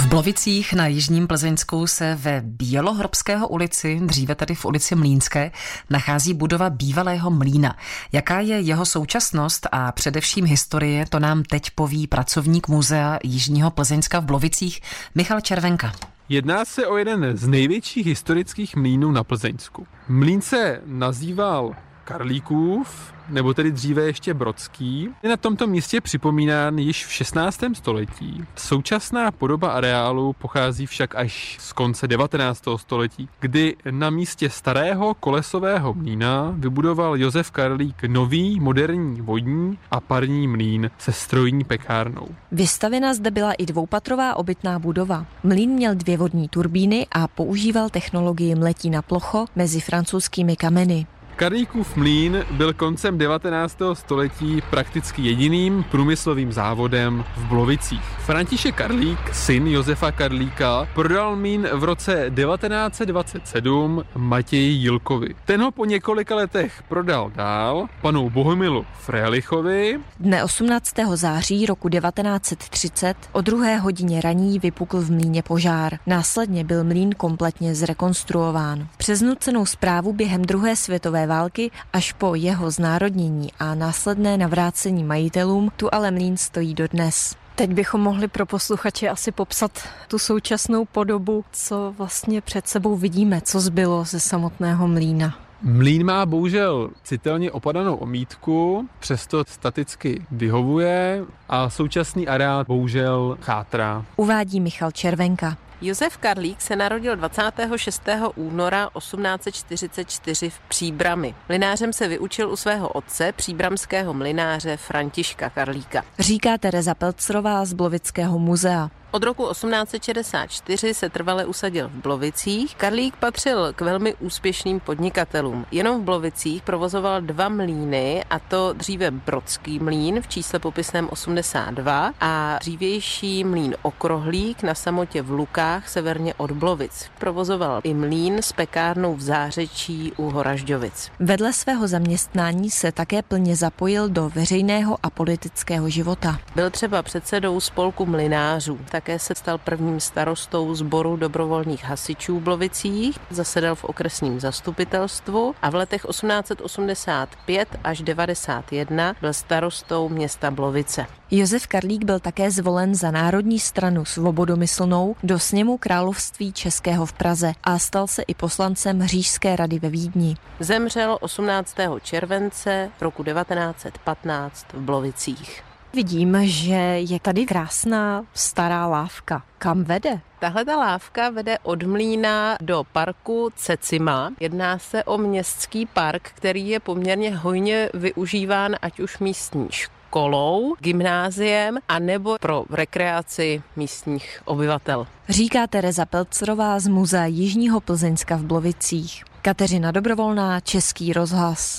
V Blovicích na Jižním Plzeňsku se ve Bělohrbského ulici, dříve tady v ulici Mlínské, nachází budova bývalého mlína. Jaká je jeho současnost a především historie, to nám teď poví pracovník muzea Jižního Plzeňska v Blovicích Michal Červenka. Jedná se o jeden z největších historických mlínů na Plzeňsku. Mlín se nazýval Karlíkův, nebo tedy dříve ještě Brodský, je na tomto místě připomínán již v 16. století. Současná podoba areálu pochází však až z konce 19. století, kdy na místě starého kolesového mlína vybudoval Josef Karlík nový moderní vodní a parní mlín se strojní pekárnou. Vystavena zde byla i dvoupatrová obytná budova. Mlín měl dvě vodní turbíny a používal technologii mletí na plocho mezi francouzskými kameny. Karlíkův mlín byl koncem 19. století prakticky jediným průmyslovým závodem v Blovicích. František Karlík, syn Josefa Karlíka, prodal mlín v roce 1927 Matěji Jilkovi. Ten ho po několika letech prodal dál panu Bohumilu Frelichovi. Dne 18. září roku 1930 o druhé hodině raní vypukl v mlíně požár. Následně byl mlín kompletně zrekonstruován. Přes nucenou zprávu během druhé světové války až po jeho znárodnění a následné navrácení majitelům tu ale mlín stojí dodnes. Teď bychom mohli pro posluchače asi popsat tu současnou podobu, co vlastně před sebou vidíme, co zbylo ze samotného mlína. Mlín má bohužel citelně opadanou omítku, přesto staticky vyhovuje a současný areál bohužel chátrá. Uvádí Michal Červenka. Josef Karlík se narodil 26. února 1844 v Příbrami. Mlinářem se vyučil u svého otce, příbramského mlináře Františka Karlíka. Říká Tereza Pelcrová z Blovického muzea. Od roku 1864 se trvale usadil v Blovicích. Karlík patřil k velmi úspěšným podnikatelům. Jenom v Blovicích provozoval dva mlíny, a to dříve Brodský mlín v čísle popisném 82 a dřívější mlín Okrohlík na samotě v Lukách severně od Blovic. Provozoval i mlín s pekárnou v Zářečí u Horažďovic. Vedle svého zaměstnání se také plně zapojil do veřejného a politického života. Byl třeba předsedou spolku mlinářů. Také se stal prvním starostou sboru dobrovolných hasičů v Blovicích, zasedal v okresním zastupitelstvu a v letech 1885 až 91 byl starostou města Blovice. Josef Karlík byl také zvolen za Národní stranu svobodomyslnou do sněmu království Českého v Praze a stal se i poslancem Řížské rady ve Vídni. Zemřel 18. července roku 1915 v Blovicích. Vidím, že je tady krásná stará lávka. Kam vede? Tahle ta lávka vede od Mlína do parku Cecima. Jedná se o městský park, který je poměrně hojně využíván ať už místní školou, gymnáziem a nebo pro rekreaci místních obyvatel. Říká Tereza Pelcrová z Muzea Jižního Plzeňska v Blovicích. Kateřina Dobrovolná, Český rozhlas.